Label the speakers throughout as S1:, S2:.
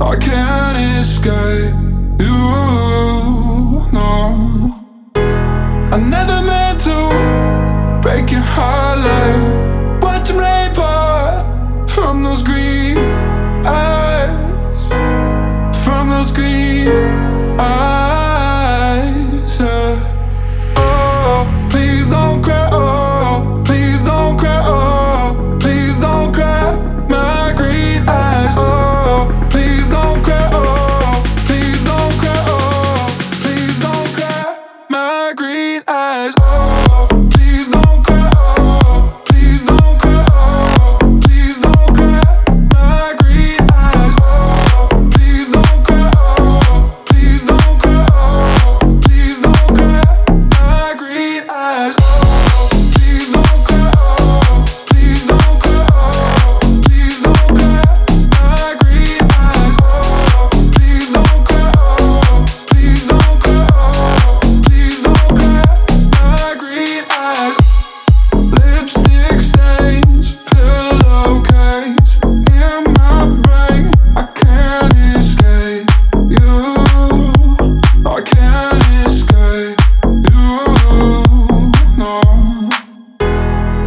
S1: I can't escape you. No, I never meant to break your heart like watching rain pour from those green.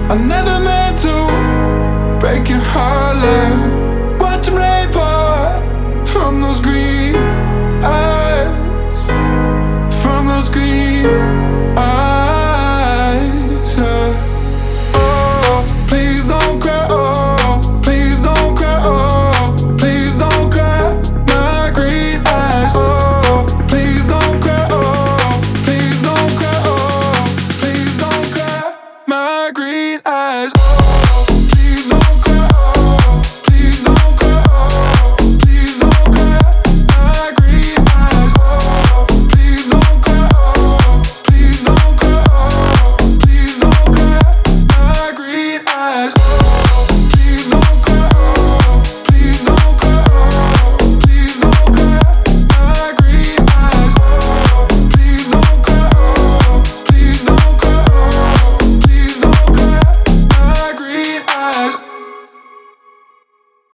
S1: I never meant to break your heart like